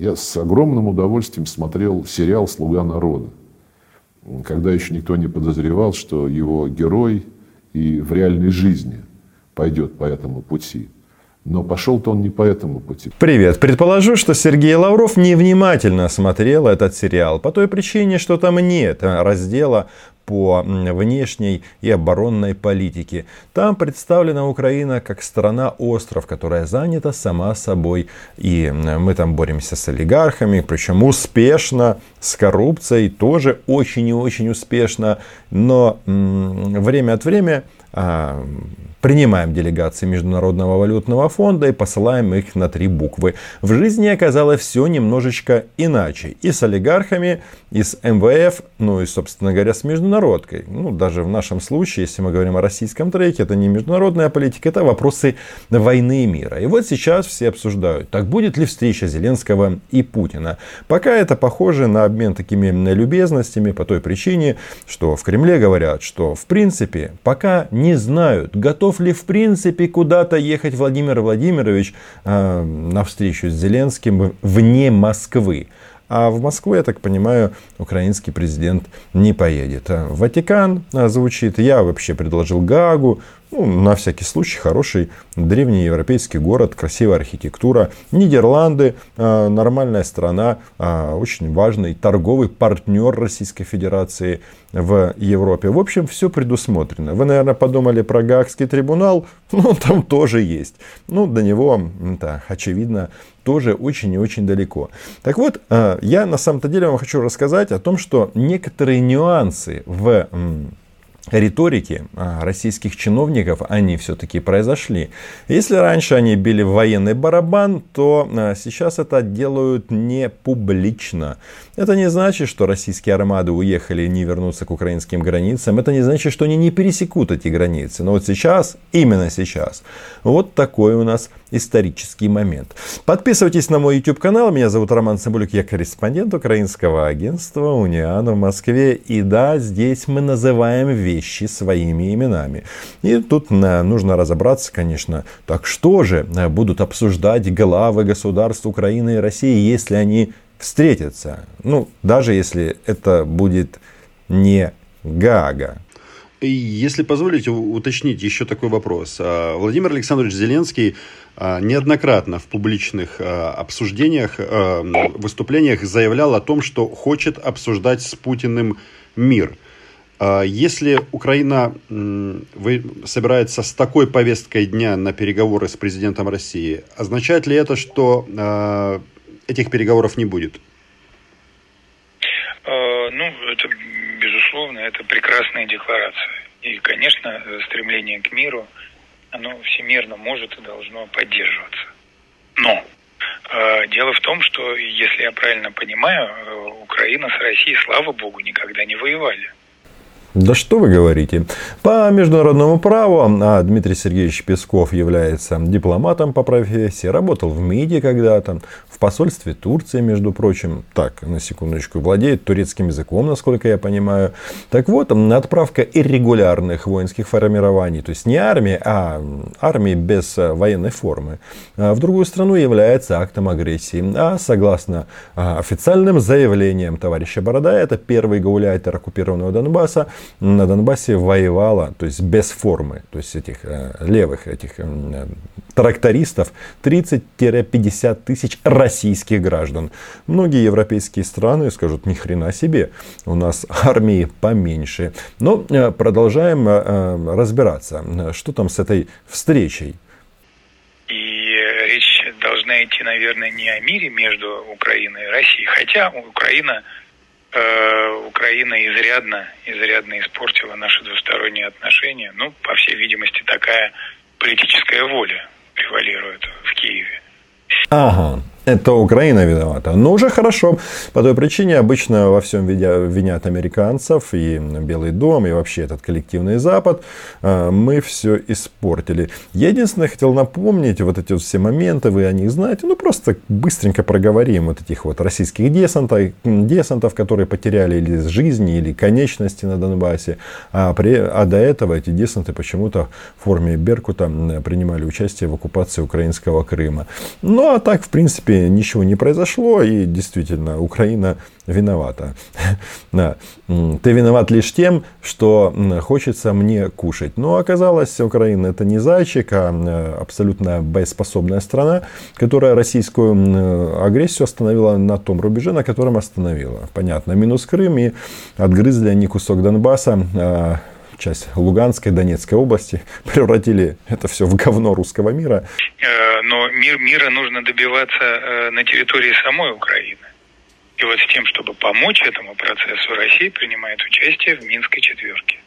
Я с огромным удовольствием смотрел сериал «Слуга народа», когда еще никто не подозревал, что его герой и в реальной жизни пойдет по этому пути. Но пошел-то он не по этому пути. Привет. Предположу, что Сергей Лавров невнимательно смотрел этот сериал по той причине, что там нет раздела по внешней и оборонной политике. Там представлена Украина как страна-остров, которая занята сама собой. И мы там боремся с олигархами, причем успешно, с коррупцией тоже очень и очень успешно. Но время от времени принимаем делегации Международного валютного фонда и посылаем их на три буквы. В жизни оказалось все немножечко иначе. И с олигархами, и с МВФ, ну и, собственно говоря, с международкой. Ну, даже в нашем случае, если мы говорим о российском треке, это не международная политика, это вопросы войны и мира. И вот сейчас все обсуждают, так будет ли встреча Зеленского и Путина. Пока это похоже на обмен такими любезностями по той причине, что в Кремле говорят, что в принципе пока знают, готов ли в принципе куда-то ехать Владимир Владимирович э, на встречу с Зеленским вне Москвы. А в Москву, я так понимаю, украинский президент не поедет. А Ватикан а, звучит. Я вообще предложил Гагу. Ну, на всякий случай, хороший древний европейский город, красивая архитектура. Нидерланды, а, нормальная страна, очень важный торговый партнер Российской Федерации в Европе. В общем, все предусмотрено. Вы, наверное, подумали про Гаагский трибунал. Ну, там тоже есть. Ну, до него, да, очевидно, тоже очень и очень далеко. Так вот, э, я на самом-то деле вам хочу рассказать о том, что некоторые нюансы в риторики а, российских чиновников, они все-таки произошли. Если раньше они били в военный барабан, то а, сейчас это делают не публично. Это не значит, что российские армады уехали и не вернутся к украинским границам. Это не значит, что они не пересекут эти границы. Но вот сейчас, именно сейчас, вот такой у нас исторический момент. Подписывайтесь на мой YouTube канал. Меня зовут Роман Цымбулюк. Я корреспондент украинского агентства Униан в Москве. И да, здесь мы называем вещи своими именами. И тут нужно разобраться, конечно, так что же будут обсуждать главы государств Украины и России, если они встретятся? Ну, даже если это будет не Гага. Если позволите уточнить еще такой вопрос. А, Владимир Александрович Зеленский а, неоднократно в публичных а, обсуждениях, выступлениях заявлял о том, что хочет обсуждать с Путиным мир. Если Украина собирается с такой повесткой дня на переговоры с президентом России, означает ли это, что этих переговоров не будет? Ну, это безусловно, это прекрасная декларация. И, конечно, стремление к миру, оно всемирно может и должно поддерживаться. Но дело в том, что, если я правильно понимаю, э, Украина с Россией, слава богу, никогда не воевали. Да что вы говорите? По международному праву а Дмитрий Сергеевич Песков является дипломатом по профессии, работал в МИДе когда-то, в посольстве Турции, между прочим, так, на секундочку, владеет турецким языком, насколько я понимаю. Так вот, отправка иррегулярных воинских формирований, то есть не армии, а армии без военной формы, в другую страну является актом агрессии. А согласно официальным заявлениям товарища Борода, это первый гауляйтер оккупированного Донбасса, на Донбассе воевало, то есть без формы, то есть этих э, левых этих э, трактористов 30-50 тысяч российских граждан. Многие европейские страны скажут, ни хрена себе, у нас армии поменьше. Но э, продолжаем разбираться, что там с этой встречей. Речь должна идти, наверное, не о мире между Украиной и Россией, хотя Украина Украина изрядно, изрядно испортила наши двусторонние отношения. Ну, по всей видимости, такая политическая воля превалирует в Киеве. Ага это Украина виновата. Но уже хорошо. По той причине обычно во всем винят американцев и Белый дом, и вообще этот коллективный Запад. А, мы все испортили. Я единственное хотел напомнить вот эти вот все моменты, вы о них знаете. Ну, просто быстренько проговорим вот этих вот российских десантов, десантов которые потеряли или жизни, или конечности на Донбассе. А, при, а до этого эти десанты почему-то в форме Беркута принимали участие в оккупации украинского Крыма. Ну, а так, в принципе, Ничего не произошло, и действительно, Украина виновата. Да. Ты виноват лишь тем, что хочется мне кушать. Но оказалось, Украина это не зайчик, а абсолютно боеспособная страна, которая российскую агрессию остановила на том рубеже, на котором остановила. Понятно, минус Крым, и отгрызли они кусок Донбасса, а, часть Луганской, Донецкой области, превратили это все в говно русского мира. Э, но мир, мира нужно добиваться э, на территории самой Украины. И вот с тем, чтобы помочь этому процессу, Россия принимает участие в Минской четверке.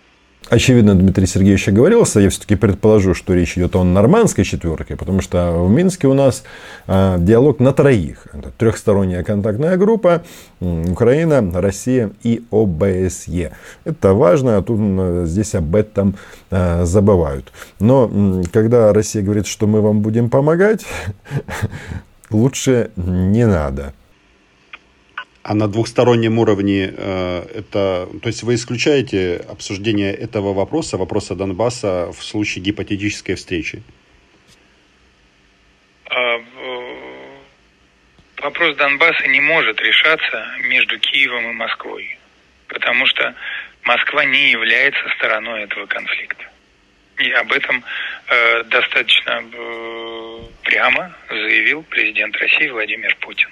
Очевидно, Дмитрий Сергеевич оговорился. Я все-таки предположу, что речь идет о нормандской четверке, потому что в Минске у нас э, диалог на троих. Это трехсторонняя контактная группа. Украина, Россия и ОБСЕ. Это важно, а тут здесь об этом э, забывают. Но когда Россия говорит, что мы вам будем помогать, лучше не надо. А на двухстороннем уровне э, это, то есть вы исключаете обсуждение этого вопроса, вопроса Донбасса в случае гипотетической встречи? А, вопрос Донбасса не может решаться между Киевом и Москвой, потому что Москва не является стороной этого конфликта. И об этом э, достаточно э, прямо заявил президент России Владимир Путин.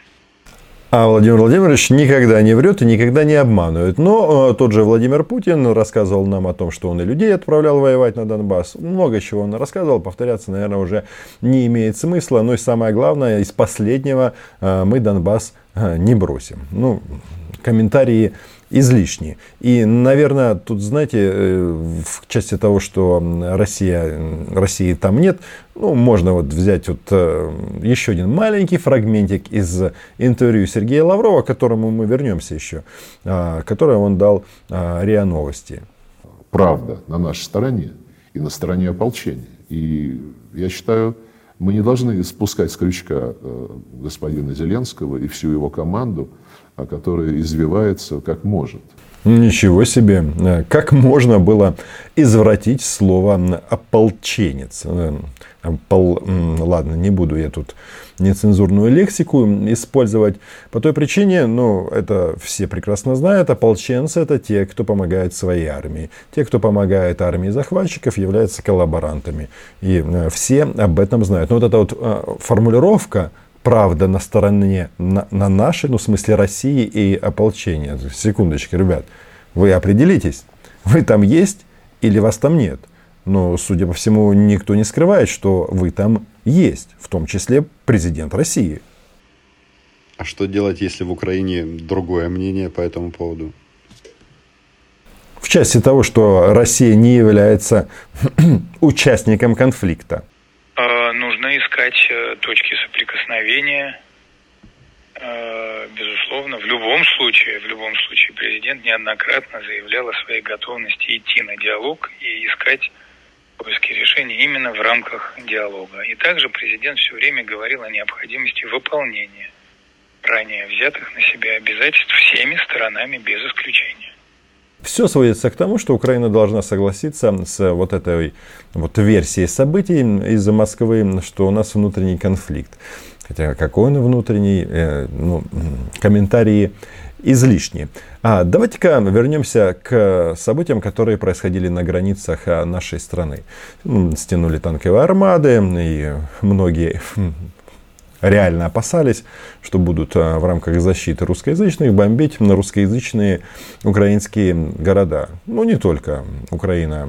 А Владимир Владимирович никогда не врет и никогда не обманывает. Но э, тот же Владимир Путин рассказывал нам о том, что он и людей отправлял воевать на Донбасс. Много чего он рассказывал, повторяться, наверное, уже не имеет смысла. Но и самое главное, из последнего э, мы Донбасс э, не бросим. Ну, комментарии излишни. И, наверное, тут, знаете, э, в части того, что Россия, России там нет, ну, можно вот взять вот э, еще один маленький фрагментик из интервью Сергея Лаврова, к которому мы вернемся еще, а, которое он дал а, РИА Новости. Правда на нашей стороне и на стороне ополчения. И я считаю, мы не должны спускать с крючка э, господина Зеленского и всю его команду – который извивается как может. Ничего себе. Э, как можно было извратить слово «ополченец»? Э, пол... Ладно, не буду я тут нецензурную лексику использовать. По той причине, ну, это все прекрасно знают, ополченцы – это те, кто помогает своей армии. Те, кто помогает армии захватчиков, являются коллаборантами. И э, все об этом знают. Но вот эта вот формулировка правда на стороне, на, на нашей, ну, в смысле России и ополчения. Секундочку, ребят, вы определитесь, вы там есть или вас там нет. Но, судя по всему, никто не скрывает, что вы там есть, в том числе президент России. А что делать, если в Украине другое мнение по этому поводу? В части того, что Россия не является участником конфликта. Искать э, точки соприкосновения. Э, безусловно, в любом случае, в любом случае президент неоднократно заявлял о своей готовности идти на диалог и искать поиски решений именно в рамках диалога. И также президент все время говорил о необходимости выполнения ранее взятых на себя обязательств всеми сторонами без исключения. Все сводится к тому, что Украина должна согласиться с вот этой вот версией событий из Москвы, что у нас внутренний конфликт. Хотя какой он внутренний, э, ну, комментарии излишние. А давайте-ка вернемся к событиям, которые происходили на границах нашей страны. Стянули танковые армады, и многие реально опасались, что будут а, в рамках защиты русскоязычных бомбить на русскоязычные украинские города. Ну, не только Украина,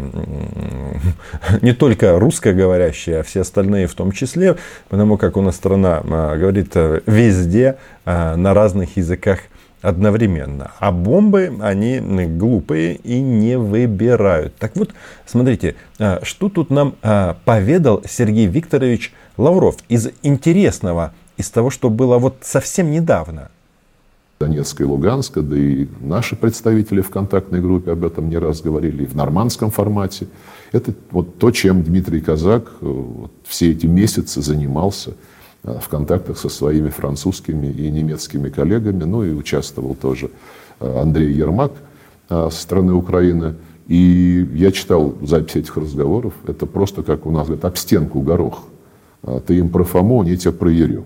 не только русскоговорящие, а все остальные в том числе, потому как у нас страна а, говорит а, везде на разных языках одновременно. А бомбы, они глупые и не выбирают. Так вот, смотрите, что тут нам поведал Сергей Викторович Лавров, из интересного, из того, что было вот совсем недавно? Донецка и Луганска, да и наши представители в контактной группе об этом не раз говорили, и в нормандском формате. Это вот то, чем Дмитрий Казак э, вот, все эти месяцы занимался э, в контактах со своими французскими и немецкими коллегами, ну и участвовал тоже э, Андрей Ермак со стороны Украины. И я читал запись этих разговоров, это просто, как у нас говорят, об стенку горох. А, ты им про Фому, они тебе про Ерему.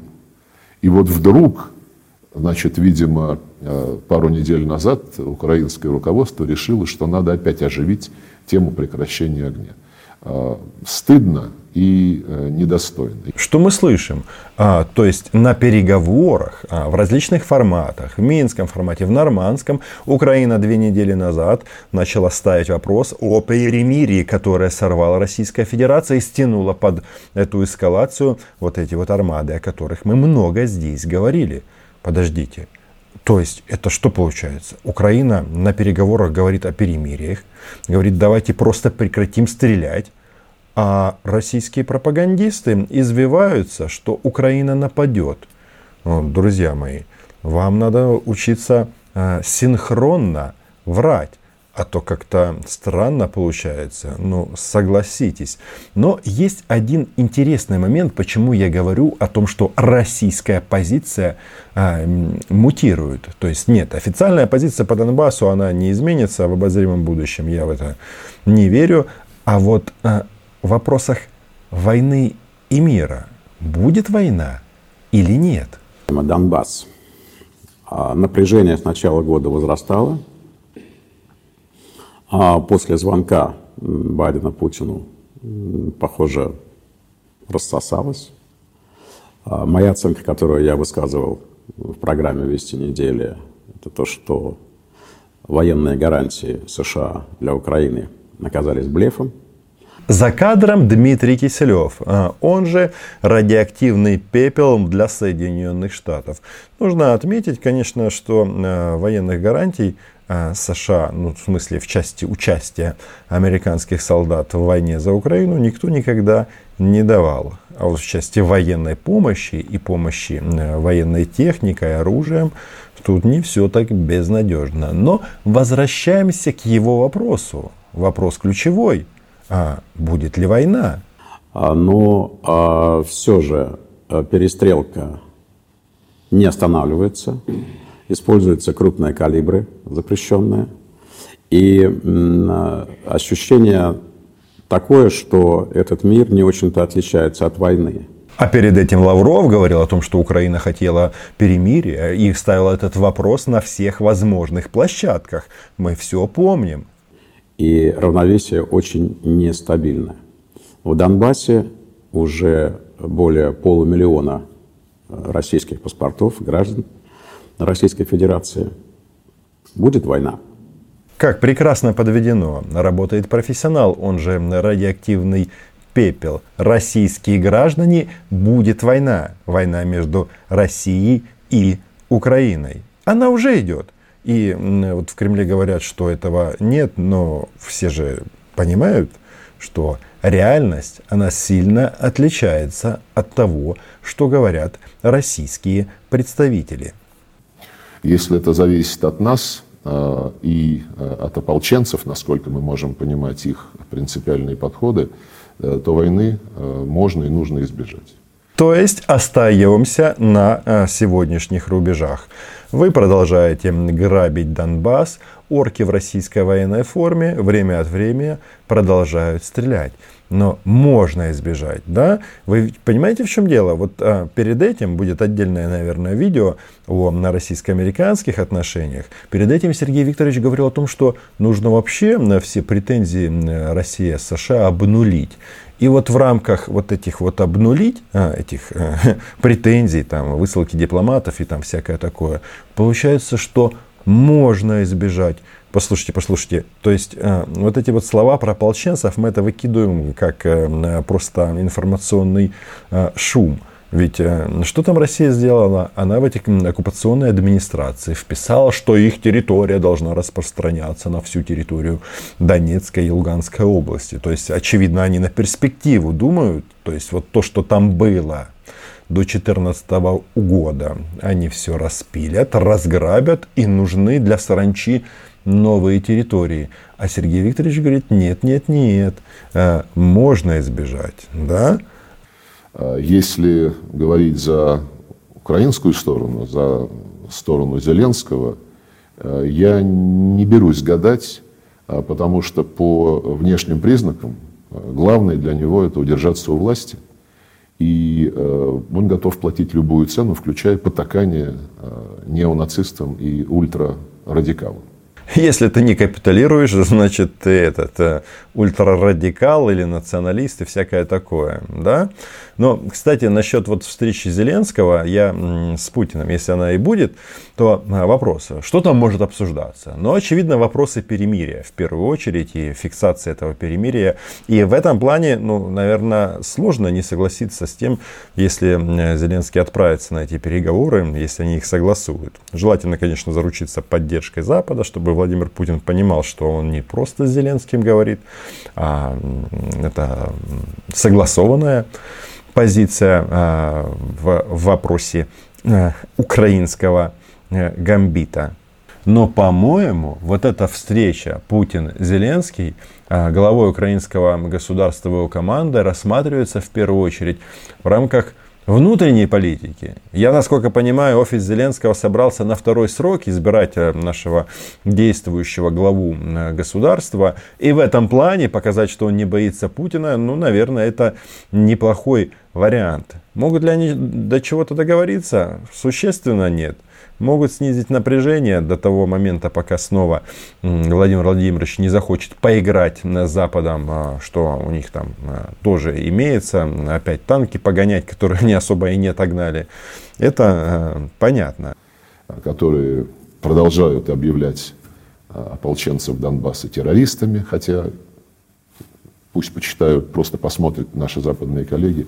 И вот вдруг, значит, видимо, э, пару недель назад украинское руководство решило, что надо опять оживить тему прекращения огня. Э, стыдно и э, недостойно. Что мы слышим? А, то есть на переговорах а, в различных форматах, в Минском формате, в Нормандском, Украина две недели назад начала ставить вопрос о перемирии, которое сорвала Российская Федерация и стянула под эту эскалацию вот эти вот армады, о которых мы много здесь говорили. Подождите, то есть это что получается? Украина на переговорах говорит о перемириях, говорит, давайте просто прекратим стрелять. А российские пропагандисты извиваются, что Украина нападет. Ну, друзья мои, вам надо учиться э, синхронно врать. А то как-то странно получается, ну согласитесь. Но есть один интересный момент, почему я говорю о том, что российская позиция а, мутирует. То есть нет, официальная позиция по Донбассу, она не изменится в обозримом будущем, я в это не верю. А вот а, в вопросах войны и мира. Будет война или нет? Донбасс. А, напряжение с начала года возрастало. А после звонка Байдена Путину, похоже, рассосалось. А моя оценка, которую я высказывал в программе «Вести недели», это то, что военные гарантии США для Украины оказались блефом – за кадром Дмитрий Киселев, а он же радиоактивный пепел для Соединенных Штатов. Нужно отметить, конечно, что а, военных гарантий США, ну, в смысле в части участия американских солдат в войне за Украину, никто никогда не давал. А вот в части военной помощи и помощи военной техникой, оружием, тут не все так безнадежно. Но возвращаемся к его вопросу. Вопрос ключевой – а будет ли война? А, но а, все же а, перестрелка не останавливается. Используются крупные калибры, запрещенные. И ощущение такое, что этот мир не очень-то отличается от войны. А перед этим Лавров говорил о том, что Украина хотела перемирия и ставил этот вопрос на всех возможных площадках. Мы все помним и равновесие очень нестабильное. В Донбассе уже более полумиллиона российских паспортов, граждан Российской Федерации. Будет война. Как прекрасно подведено. Работает профессионал, он же радиоактивный пепел. Российские граждане, будет война. Война между Россией и Украиной. Она уже идет. И вот в Кремле говорят, что этого нет, но все же понимают, что реальность, она сильно отличается от того, что говорят российские представители. Если это зависит от нас э, и э, от ополченцев, насколько мы можем понимать их принципиальные подходы, э, то войны можно и нужно избежать. То есть остаемся на сегодняшних рубежах. Вы продолжаете грабить Донбасс, орки в российской военной форме время от времени продолжают стрелять. Но можно избежать, да? Вы понимаете, в чем дело? Вот а, перед этим будет отдельное, наверное, видео о на российско-американских отношениях. Перед этим Сергей Викторович говорил о том, что нужно вообще на все претензии России США обнулить. И вот в рамках вот этих вот обнулить, а, этих э, претензий, там, высылки дипломатов и там всякое такое, получается, что можно избежать. Послушайте, послушайте. То есть э, вот эти вот слова про ополченцев мы это выкидываем как э, просто информационный э, шум. Ведь э, что там Россия сделала? Она в эти оккупационные администрации вписала, что их территория должна распространяться на всю территорию Донецкой и Луганской области. То есть, очевидно, они на перспективу думают. То есть, вот то, что там было до 2014 года, они все распилят, разграбят и нужны для саранчи новые территории. А Сергей Викторович говорит, нет, нет, нет, э, можно избежать, да? А если говорить за украинскую сторону, за сторону Зеленского, э, я не берусь гадать, а потому что по внешним признакам э, главное для него это удержаться у власти И э, он готов платить любую цену, включая потакание э, неонацистам и ультрарадикалам. Если ты не капитулируешь, значит ты этот э, ультрарадикал или националист и всякое такое, да? Но, кстати, насчет вот встречи Зеленского, я с Путиным, если она и будет, то а, вопрос, что там может обсуждаться? Ну, очевидно, вопросы перемирия в первую очередь и фиксация этого перемирия. И в этом плане, ну, наверное, сложно не согласиться с тем, если Зеленский отправится на эти переговоры, если они их согласуют. Желательно, конечно, заручиться поддержкой Запада, чтобы Владимир Путин понимал, что он не просто с Зеленским говорит, а это согласованная позиция а, в вопросе а, украинского а, гамбита. Но, по-моему, вот эта встреча Путин-Зеленский, главой украинского государства его команды, рассматривается в первую очередь в рамках внутренней политики. Я, насколько понимаю, офис Зеленского собрался на второй срок избирать э, нашего действующего главу э, государства. И в этом плане показать, что он не боится Путина, ну, наверное, это неплохой вариант. Могут ли они до чего-то договориться? Существенно нет могут снизить напряжение до того момента, пока снова Владимир Владимирович не захочет поиграть с Западом, а, что у них там а, тоже имеется, опять танки погонять, которые не особо и не отогнали. Это а, понятно. Которые продолжают объявлять ополченцев Донбасса террористами, хотя пусть почитают, просто посмотрят наши западные коллеги,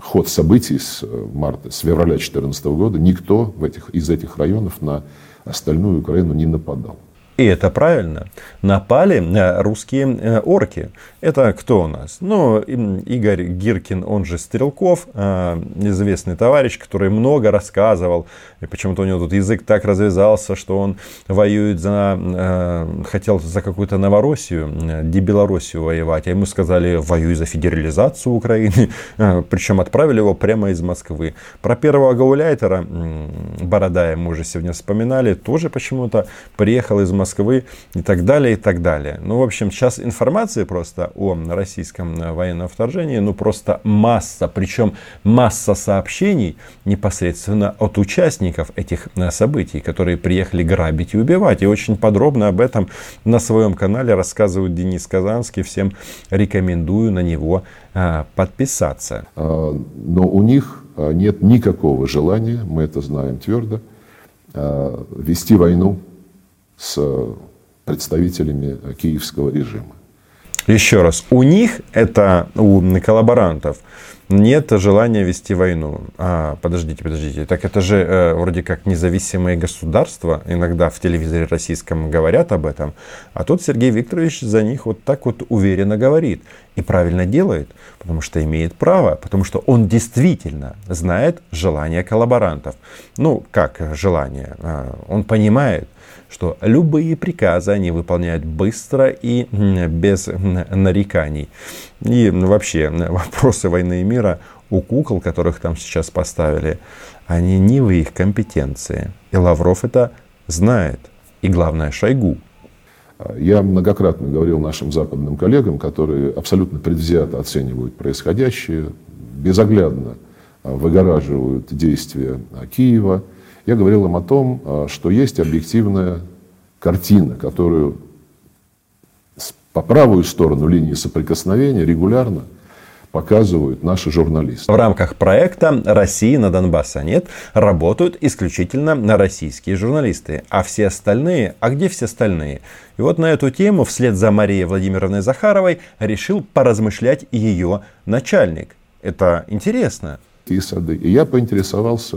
ход событий с э, марта, с февраля 2014 года никто в этих, из этих районов на остальную Украину не нападал. И это правильно. Напали э, русские э, орки. Это кто у нас? Ну, Игорь Гиркин, он же Стрелков, э, известный товарищ, который много рассказывал. И почему-то у него тут язык так развязался, что он воюет за, хотел за какую-то Новороссию, Дебелороссию воевать. А ему сказали, воюй за федерализацию Украины. Причем отправили его прямо из Москвы. Про первого гауляйтера, Бородая, мы уже сегодня вспоминали, тоже почему-то приехал из Москвы Москвы и так далее, и так далее. Ну, в общем, сейчас информации просто о российском э, военном вторжении, ну, просто масса, причем масса сообщений непосредственно от участников этих э, событий, которые приехали грабить и убивать. И очень подробно об этом на своем канале рассказывает Денис Казанский. Всем рекомендую на него э, подписаться. А, но у них нет никакого желания, мы это знаем твердо, вести войну с представителями киевского режима. Еще раз, у них, это у коллаборантов, нет желания вести войну. А, подождите, подождите. Так это же э, вроде как независимые государства. Иногда в телевизоре российском говорят об этом. А тут Сергей Викторович за них вот так вот уверенно говорит. И правильно делает, потому что имеет право, потому что он действительно знает желания коллаборантов. Ну, как желание? А, он понимает, что любые приказы они выполняют быстро и без нареканий. И вообще вопросы войны и мира у кукол, которых там сейчас поставили, они не в их компетенции. И Лавров это знает. И главное, Шойгу. Я многократно говорил нашим западным коллегам, которые абсолютно предвзято оценивают происходящее, безоглядно выгораживают действия Киева. Я говорил им о том, что есть объективная картина, которую по правую сторону линии соприкосновения регулярно показывают наши журналисты. В рамках проекта «России на Донбассе нет» работают исключительно российские журналисты. А все остальные, а где все остальные? И вот на эту тему вслед за Марией Владимировной Захаровой решил поразмышлять ее начальник. Это интересно. И сады. И я поинтересовался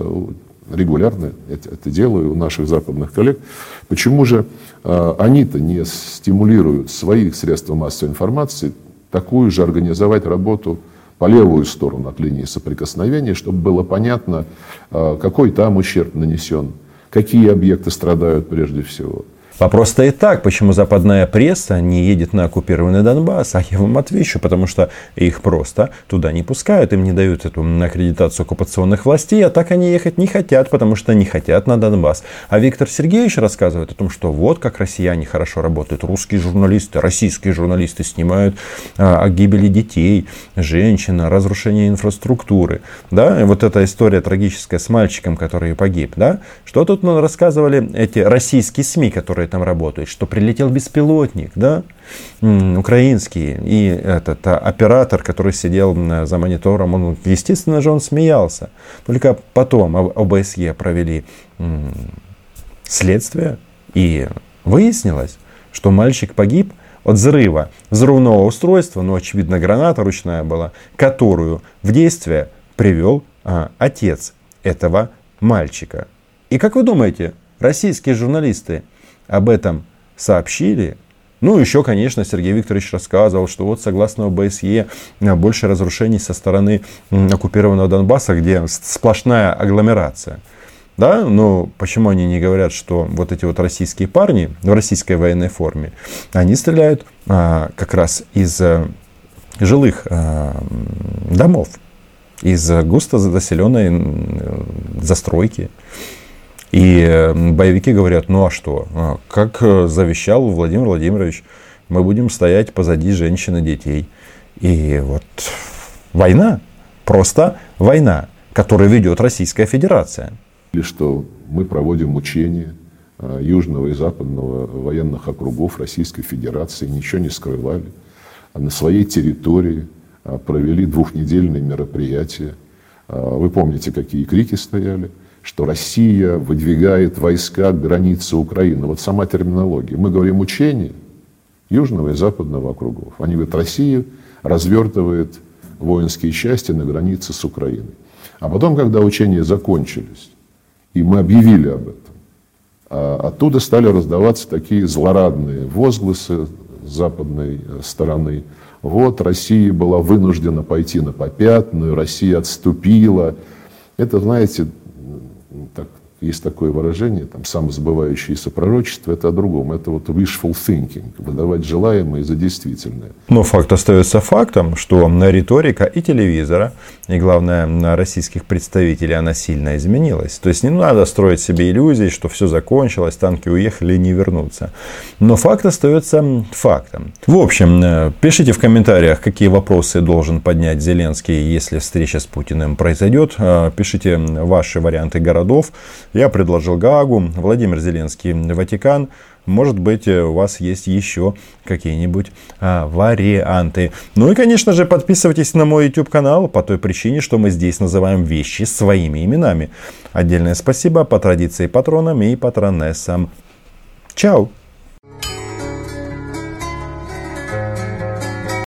регулярно это, это делаю у наших западных коллег. Почему же э, они-то не стимулируют своих средств массовой информации такую же организовать работу по левую сторону от линии соприкосновения, чтобы было понятно, э, какой там ущерб нанесен, какие объекты страдают прежде всего. Вопрос стоит так, почему западная пресса не едет на оккупированный Донбасс? А я вам отвечу, потому что их просто туда не пускают, им не дают эту аккредитацию оккупационных властей, а так они ехать не хотят, потому что не хотят на Донбасс. А Виктор Сергеевич рассказывает о том, что вот как россияне хорошо работают, русские журналисты, российские журналисты снимают а, о гибели детей, женщин, разрушении инфраструктуры. Да, и вот эта история трагическая с мальчиком, который погиб. Да? Что тут нам рассказывали эти российские СМИ, которые которые там работают, что прилетел беспилотник, да, украинский, и этот а, оператор, который сидел за монитором, он, естественно же, он смеялся. Только потом ОБСЕ провели следствие, и выяснилось, что мальчик погиб от взрыва взрывного устройства, ну, очевидно, граната ручная была, которую в действие привел а, отец этого мальчика. И как вы думаете, российские журналисты об этом сообщили. Ну, еще, конечно, Сергей Викторович рассказывал, что вот согласно ОБСЕ э, больше разрушений со стороны оккупированного Донбасса, где сплошная агломерация. Да, но почему они не говорят, что вот эти вот российские парни в российской военной форме, они стреляют а, как раз из а, жилых а, домов, из густо заселенной застройки. И боевики говорят, ну а что, а, как э, завещал Владимир Владимирович, мы будем стоять позади женщин и детей. И вот война, просто война, которую ведет Российская Федерация. Или что мы проводим учения а, южного и западного военных округов Российской Федерации, ничего не скрывали. А на своей территории провели двухнедельные мероприятия. Вы помните, какие крики стояли – что Россия выдвигает войска к границе Украины. Вот сама терминология. Мы говорим учение южного и западного округов. Они говорят, Россия развертывает воинские части на границе с Украиной. А потом, когда учения закончились, и мы объявили об этом, а оттуда стали раздаваться такие злорадные возгласы западной стороны. Вот Россия была вынуждена пойти на попятную, Россия отступила. Это, знаете, есть такое выражение, там, самосбывающееся пророчество, это о другом. Это вот wishful thinking, выдавать желаемое за действительное. Но факт остается фактом, что риторика и телевизора, и главное, российских представителей она сильно изменилась. То есть не надо строить себе иллюзии, что все закончилось, танки уехали и не вернутся. Но факт остается фактом. В общем, э, пишите в комментариях, какие вопросы должен поднять Зеленский, если встреча с Путиным произойдет. Э, пишите ваши варианты городов я предложил Гаагу, Владимир Зеленский, Ватикан. Может быть, у вас есть еще какие-нибудь а, варианты. Ну и, конечно же, подписывайтесь на мой YouTube канал по той причине, что мы здесь называем вещи своими именами. Отдельное спасибо по традиции патронам и патронессам. Чао!